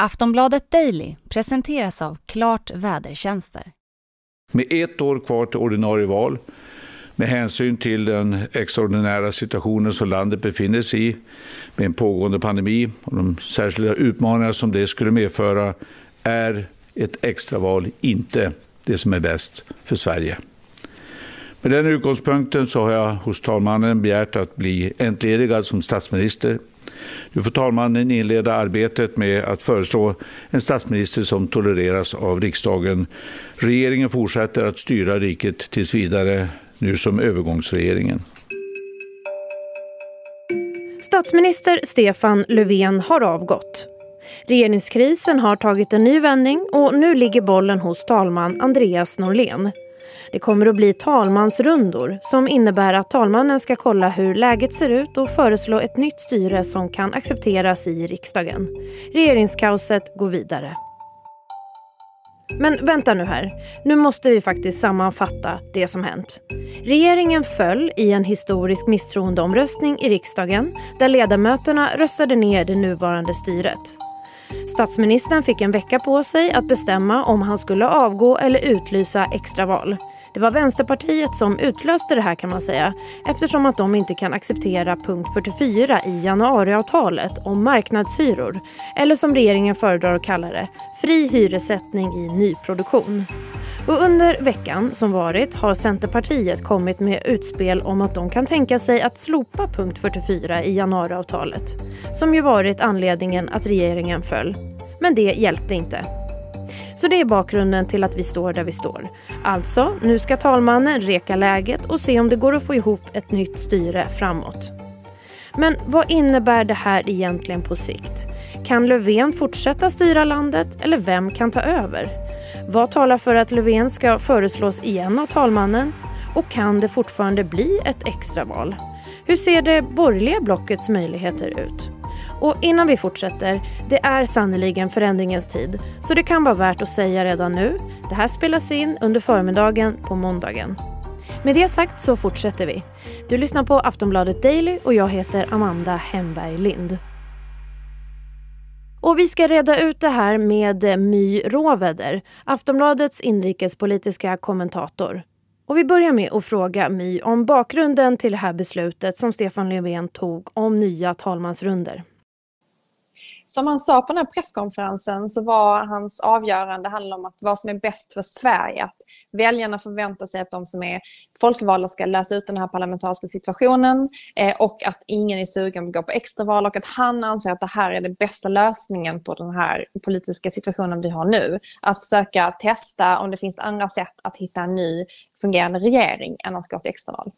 Aftonbladet Daily presenteras av Klart Vädertjänster. Med ett år kvar till ordinarie val, med hänsyn till den extraordinära situationen som landet befinner sig i, med en pågående pandemi och de särskilda utmaningar som det skulle medföra, är ett extraval inte det som är bäst för Sverige. Med den utgångspunkten så har jag hos talmannen begärt att bli entledigad som statsminister nu får talmannen inleda arbetet med att föreslå en statsminister som tolereras av riksdagen. Regeringen fortsätter att styra riket tills vidare, nu som övergångsregeringen. Statsminister Stefan Löfven har avgått. Regeringskrisen har tagit en ny vändning och nu ligger bollen hos talman Andreas Norlén. Det kommer att bli talmansrundor som innebär att talmannen ska kolla hur läget ser ut och föreslå ett nytt styre som kan accepteras i riksdagen. Regeringskaoset går vidare. Men vänta nu här. Nu måste vi faktiskt sammanfatta det som hänt. Regeringen föll i en historisk misstroendeomröstning i riksdagen där ledamöterna röstade ner det nuvarande styret. Statsministern fick en vecka på sig att bestämma om han skulle avgå eller utlysa extraval. Det var Vänsterpartiet som utlöste det här kan man säga eftersom att de inte kan acceptera punkt 44 i januariavtalet om marknadshyror eller som regeringen föredrar att kalla det, fri hyressättning i nyproduktion. Och under veckan som varit har Centerpartiet kommit med utspel om att de kan tänka sig att slopa punkt 44 i januariavtalet som ju varit anledningen att regeringen föll. Men det hjälpte inte. Så det är bakgrunden till att vi står där vi står. Alltså, nu ska talmannen reka läget och se om det går att få ihop ett nytt styre framåt. Men vad innebär det här egentligen på sikt? Kan Löfven fortsätta styra landet eller vem kan ta över? Vad talar för att Löfven ska föreslås igen av talmannen? Och kan det fortfarande bli ett extraval? Hur ser det borgerliga blockets möjligheter ut? Och innan vi fortsätter, det är sannoliken förändringens tid. Så det kan vara värt att säga redan nu. Det här spelas in under förmiddagen på måndagen. Med det sagt så fortsätter vi. Du lyssnar på Aftonbladet Daily och jag heter Amanda Hemberg Lind. Och vi ska reda ut det här med eh, My Råväder, Aftonbladets inrikespolitiska kommentator. Och vi börjar med att fråga My om bakgrunden till det här beslutet som Stefan Löfven tog om nya talmansrunder som han sa på den här presskonferensen så var hans avgörande handlade om att vad som är bäst för Sverige. Att väljarna förväntar sig att de som är folkvalda ska lösa ut den här parlamentariska situationen eh, och att ingen är sugen på att gå på extraval och att han anser att det här är den bästa lösningen på den här politiska situationen vi har nu. Att försöka testa om det finns andra sätt att hitta en ny fungerande regering än att gå till extraval.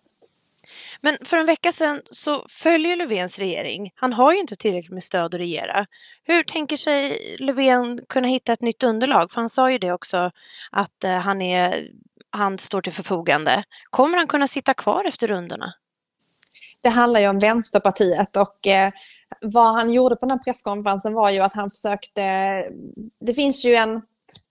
Men för en vecka sedan så följer Löfvens regering. Han har ju inte tillräckligt med stöd att regera. Hur tänker sig Löfven kunna hitta ett nytt underlag? För han sa ju det också att eh, han, är, han står till förfogande. Kommer han kunna sitta kvar efter rundorna? Det handlar ju om Vänsterpartiet och eh, vad han gjorde på den här presskonferensen var ju att han försökte, eh, det finns ju en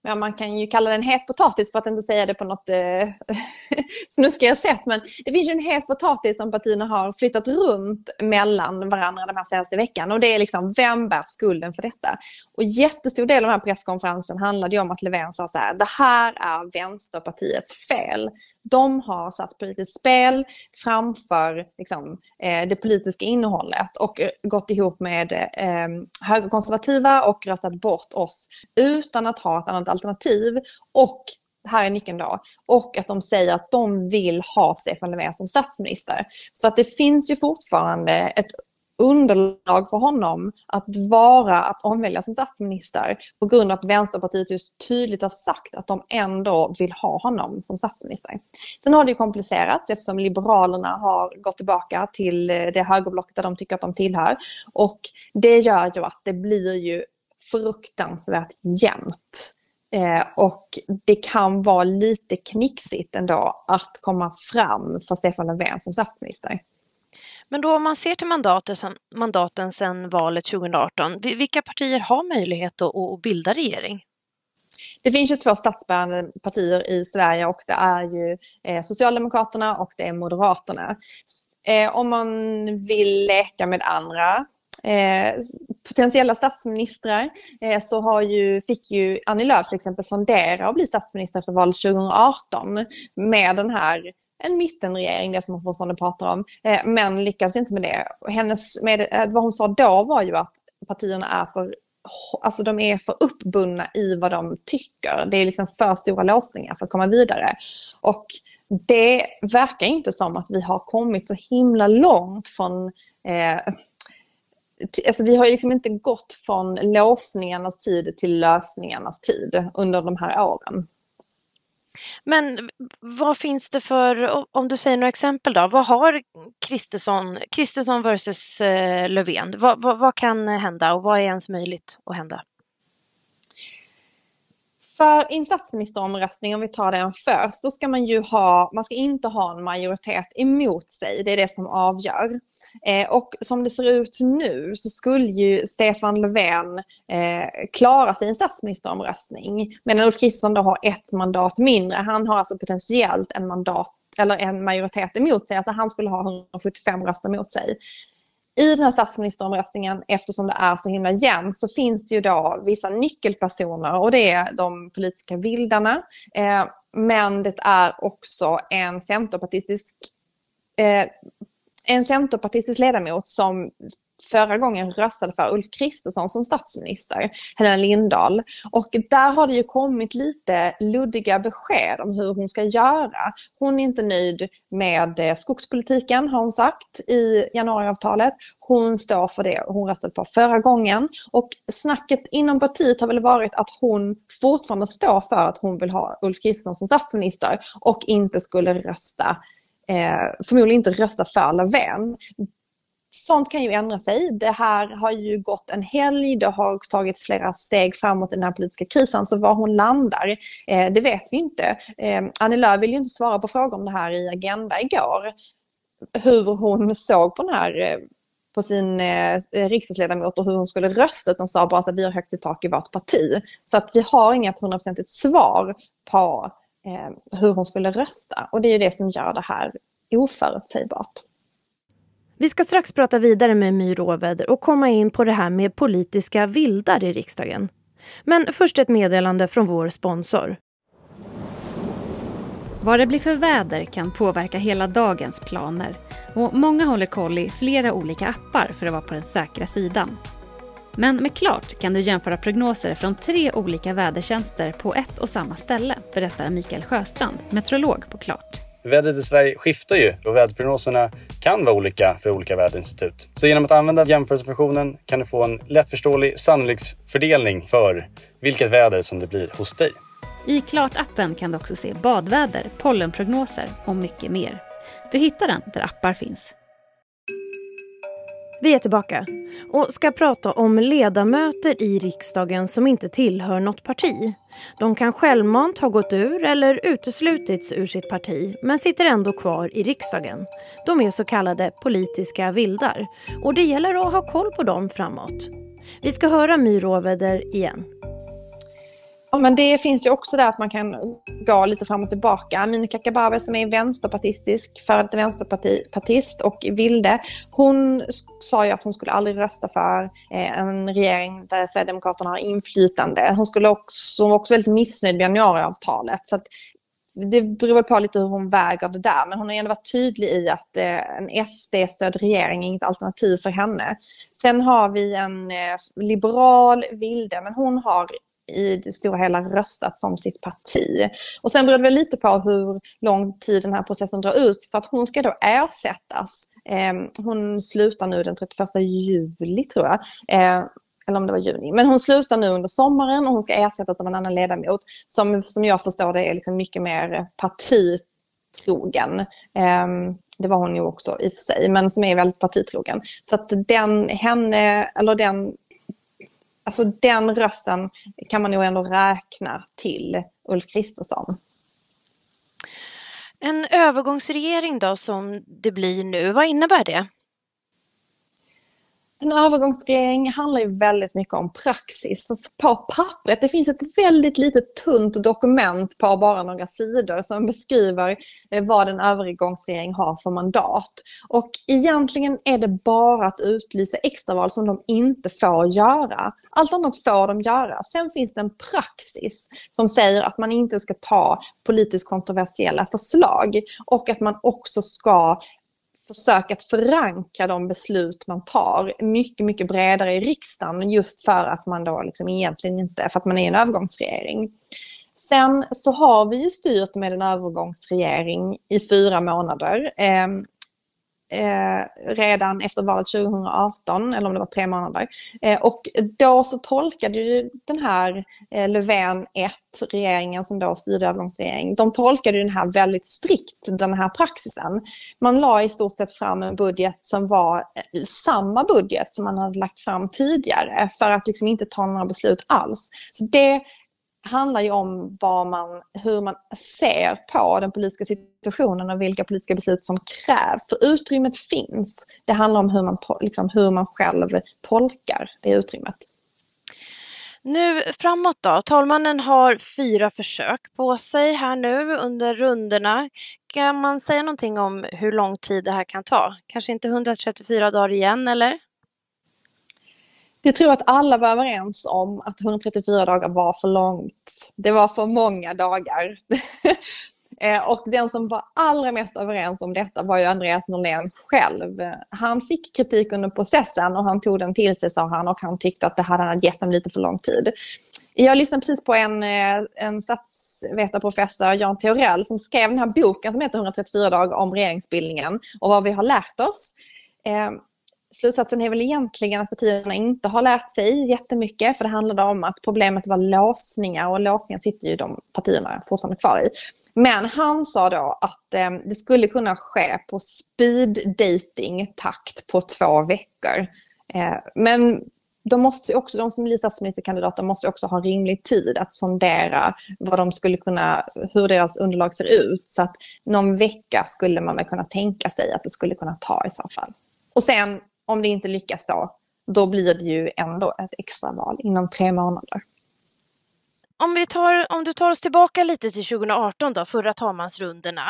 ja, man kan ju kalla den het potatis för att inte säga det på något eh, snuskigare sätt. Men det finns ju en het potatis som partierna har flyttat runt mellan varandra den här senaste veckan. Och det är liksom, vem bär skulden för detta? Och jättestor del av den här presskonferensen handlade ju om att Löfven sa så här, det här är Vänsterpartiets fel. De har satt politiskt spel framför liksom, eh, det politiska innehållet och eh, gått ihop med eh, högerkonservativa och röstat bort oss utan att ha ett annat alternativ. Och här är nyckeln då, och att de säger att de vill ha Stefan Löfven som statsminister. Så att det finns ju fortfarande ett underlag för honom att vara, att omväljas som statsminister på grund av att Vänsterpartiet just tydligt har sagt att de ändå vill ha honom som statsminister. Sen har det ju komplicerats eftersom Liberalerna har gått tillbaka till det högerblock där de tycker att de tillhör och det gör ju att det blir ju fruktansvärt jämnt Eh, och det kan vara lite knixigt ändå att komma fram för Stefan Löfven som statsminister. Men då om man ser till mandaten, mandaten sedan valet 2018, vilka partier har möjlighet att, att bilda regering? Det finns ju två statsbärande partier i Sverige och det är ju eh, Socialdemokraterna och det är Moderaterna. Eh, om man vill leka med andra eh, potentiella statsministrar eh, så har ju, fick ju Annie Lööf till exempel sondera att bli statsminister efter valet 2018 med den här en mittenregering, det som hon fortfarande pratar om, eh, men lyckades inte med det. Hennes, med, eh, vad hon sa då var ju att partierna är för Alltså de är för uppbundna i vad de tycker. Det är liksom för stora låsningar för att komma vidare. Och det verkar inte som att vi har kommit så himla långt från eh, Alltså vi har liksom inte gått från låsningarnas tid till lösningarnas tid under de här åren. Men vad finns det för, om du säger några exempel då, vad har Kristersson, Kristersson versus eh, Löfven, vad, vad, vad kan hända och vad är ens möjligt att hända? För i en statsministeromröstning, om vi tar den först, då ska man ju ha, man ska inte ha en majoritet emot sig. Det är det som avgör. Eh, och som det ser ut nu så skulle ju Stefan Löfven eh, klara sig i en statsministeromröstning. Medan Ulf Kristersson då har ett mandat mindre. Han har alltså potentiellt en mandat eller en majoritet emot sig. Alltså han skulle ha 175 röster emot sig i den här statsministeromröstningen, eftersom det är så himla jämnt, så finns det ju då vissa nyckelpersoner och det är de politiska vildarna. Eh, men det är också en centerpartistisk eh, en centerpartistisk ledamot som förra gången röstade för Ulf Kristersson som statsminister, Helena Lindahl. Och där har det ju kommit lite luddiga besked om hur hon ska göra. Hon är inte nöjd med eh, skogspolitiken har hon sagt i januariavtalet. Hon står för det hon röstade på förra gången. Och snacket inom partiet har väl varit att hon fortfarande står för att hon vill ha Ulf Kristersson som statsminister och inte skulle rösta eh, förmodligen inte rösta för Löfven sånt kan ju ändra sig. Det här har ju gått en helg, det har tagit flera steg framåt i den här politiska krisen, så var hon landar, eh, det vet vi inte. Eh, Annie Lööf vill ju inte svara på frågor om det här i Agenda igår. Hur hon såg på den här eh, på sin eh, eh riksdagsledamot och hur hon skulle rösta utan sa bara att vi har högt i tak i vårt parti. Så att vi har inget hundraprocentigt svar på eh, hur hon skulle rösta och det är ju det som gör det här oförutsägbart. Vi ska strax prata vidare med My Råväder och komma in på det här med politiska vildar i riksdagen. Men först ett meddelande från vår sponsor. Vad det blir för väder kan påverka hela dagens planer och många håller koll i flera olika appar för att vara på den säkra sidan. Men med Klart kan du jämföra prognoser från tre olika vädertjänster på ett och samma ställe, berättar Mikael Sjöstrand, meteorolog på Klart. Vädret i Sverige skiftar ju och väderprognoserna kan vara olika för olika väderinstitut. Så genom att använda jämförelsefunktionen kan du få en lättförståelig sannolikhetsfördelning för vilket väder som det blir hos dig. I Klart-appen kan du också se badväder, pollenprognoser och mycket mer. Du hittar den där appar finns. Vi är tillbaka och ska prata om ledamöter i riksdagen som inte tillhör något parti. De kan självmant ha gått ur eller uteslutits ur sitt parti men sitter ändå kvar i riksdagen. De är så kallade politiska vildar och det gäller att ha koll på dem framåt. Vi ska höra My Råväder igen. Men det finns ju också där att man kan gå lite fram och tillbaka. Amineh Kakabaveh som är vänsterpartistisk, före detta vänsterpartist och vilde, hon sa ju att hon skulle aldrig rösta för eh, en regering där Sverigedemokraterna har inflytande. Hon, skulle också, hon var också väldigt missnöjd med januariavtalet. Så att det beror väl på lite hur hon väger det där, men hon har ändå varit tydlig i att eh, en SD-stödd regering är inget alternativ för henne. Sen har vi en eh, liberal vilde, men hon har i det stora hela röstat som sitt parti. Och sen beror det väl lite på hur lång tid den här processen drar ut för att hon ska då ersättas. Eh, hon slutar nu den 31 juli tror jag. Eh, eller om det var juni. Men hon slutar nu under sommaren och hon ska ersättas av en annan ledamot som, som jag förstår det är liksom mycket mer partitrogen. Eh, det var hon ju också i och för sig, men som är väldigt partitrogen. Så att den, henne, eller den alltså den rösten kan man nog ändå räkna till Ulf Kristersson. En övergångsregering då som det blir nu, vad innebär det? En övergångsregering handlar ju väldigt mycket om praxis. För på pappret, det finns ett väldigt litet tunt dokument på bara några sidor som beskriver eh, vad en övergångsregering har för mandat. Och egentligen är det bara att utlysa extraval som de inte får göra. Allt annat får de göra. Sen finns det en praxis som säger att man inte ska ta politiskt kontroversiella förslag och att man också ska försök att förankra de beslut man tar mycket, mycket bredare i riksdagen just för att man då liksom egentligen inte, för att man är en övergångsregering. Sen så har vi ju styrt med en övergångsregering i fyra månader. Ehm, Eh, redan efter valet 2018, eller om det var tre månader. Eh, och då så tolkade ju den här eh, Löfven 1, regeringen som då styrde övergångsregering, de tolkade den här väldigt strikt, den här praxisen. Man la i stort sett fram en budget som var eh, samma budget som man hade lagt fram tidigare för att liksom inte ta några beslut alls. Så det handlar ju om vad man, hur man ser på den politiska situationen och vilka politiska beslut som krävs. För utrymmet finns. Det handlar om hur man, liksom, hur man själv tolkar det utrymmet. Nu framåt då. Talmannen har fyra försök på sig här nu under rundorna. Kan man säga någonting om hur lång tid det här kan ta? Kanske inte 134 dagar igen, eller? Jag tror att alla var överens om att 134 dagar var för långt. Det var för många dagar. Eh, och den som var allra mest överens om detta var ju Andreas Norlén själv. Han fick kritik under processen och han tog den till sig sa han och han tyckte att det hade gett dem lite för lång tid. Jag lyssnade precis på en, eh, en statsvetarprofessor, Jan Theorell, som skrev den här boken som heter 134 dagar om regeringsbildningen och vad vi har lärt oss. Eh, Slutsatsen är väl egentligen att partierna inte har lärt sig jättemycket för det handlade om att problemet var låsningar och låsningar sitter ju de partierna fortfarande kvar i. Men han sa då att eh, det skulle kunna ske på speed dating takt på två veckor. Eh, men de, måste också, de som blir statsministerkandidater måste också ha rimlig tid att sondera vad de skulle kunna, hur deras underlag ser ut. Så att någon vecka skulle man väl kunna tänka sig att det skulle kunna ta i så fall. Och sen om det inte lyckas då, då blir det ju ändå ett extraval inom tre månader. Om, vi tar, om du tar oss tillbaka lite till 2018 då, förra talmansrundorna.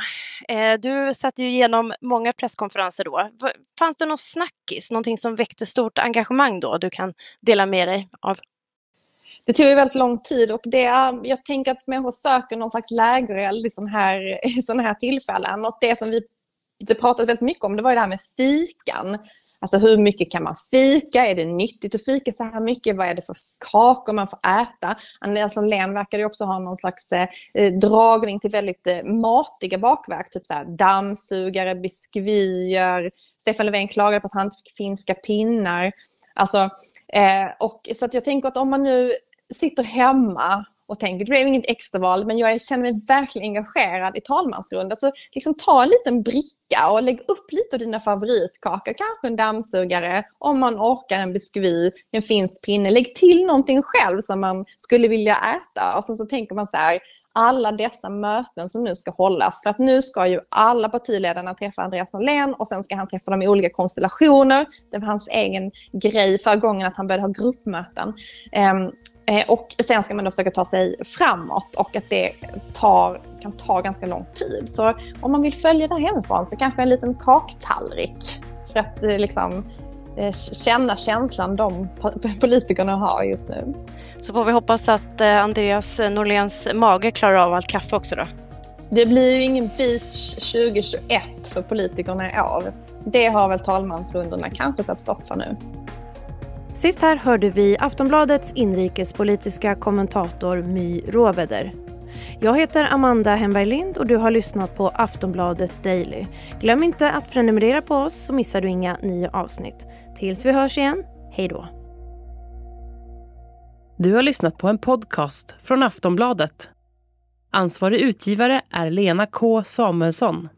Eh, du satte ju igenom många presskonferenser då. Fanns det någon snackis, någonting som väckte stort engagemang då du kan dela med dig av? Det tog ju väldigt lång tid och det är, jag tänker att människor söker någon slags lägereld i sådana här, såna här tillfällen. Och det som vi det väldigt mycket om det var det här med fikan. Alltså hur mycket kan man fika? Är det nyttigt att fika så här mycket? Vad är det för kakor man får äta? Andreas Norlén verkar också ha någon slags eh, eh, dragning till väldigt eh, matiga bakverk. Typ så här, dammsugare, biskvier. Stefan Löfven klagade på att han inte fick finska pinnar. Alltså, eh, och, så att jag tänker att om man nu sitter hemma och tänker det blev inget extraval men jag känner mig verkligen engagerad i talmansrundan. Så liksom ta en liten bricka och lägg upp lite av dina favoritkakor, kanske en dammsugare, om man orkar en biskvi, en finsk pinne. Lägg till någonting själv som man skulle vilja äta och så, så tänker man så här, alla dessa möten som nu ska hållas. För att nu ska ju alla partiledarna träffa Andreas Norlén och sen ska han träffa dem i olika konstellationer. Det var hans egen grej förra gången att han började ha gruppmöten. Ehm, Eh, och sen ska man då försöka ta sig framåt och att det tar, kan ta ganska lång tid. Så om man vill följa det hemifrån så kanske en liten kaktallrik för att eh, liksom, eh, känna känslan de politikerna har just nu. Så får vi hoppas att Andreas Norléns mage klarar av allt kaffe också då? Det blir ju ingen beach 2021 för politikerna i år. Det har väl talmansrundorna kanske satt stopp för nu. Sist här hörde vi Aftonbladets inrikespolitiska kommentator My Råveder. Jag heter Amanda Hemberg Lind och du har lyssnat på Aftonbladet Daily. Glöm inte att prenumerera på oss så missar du inga nya avsnitt. Tills vi hörs igen, hej då. Du har lyssnat på en podcast från Aftonbladet. Ansvarig utgivare är Lena K Samuelsson.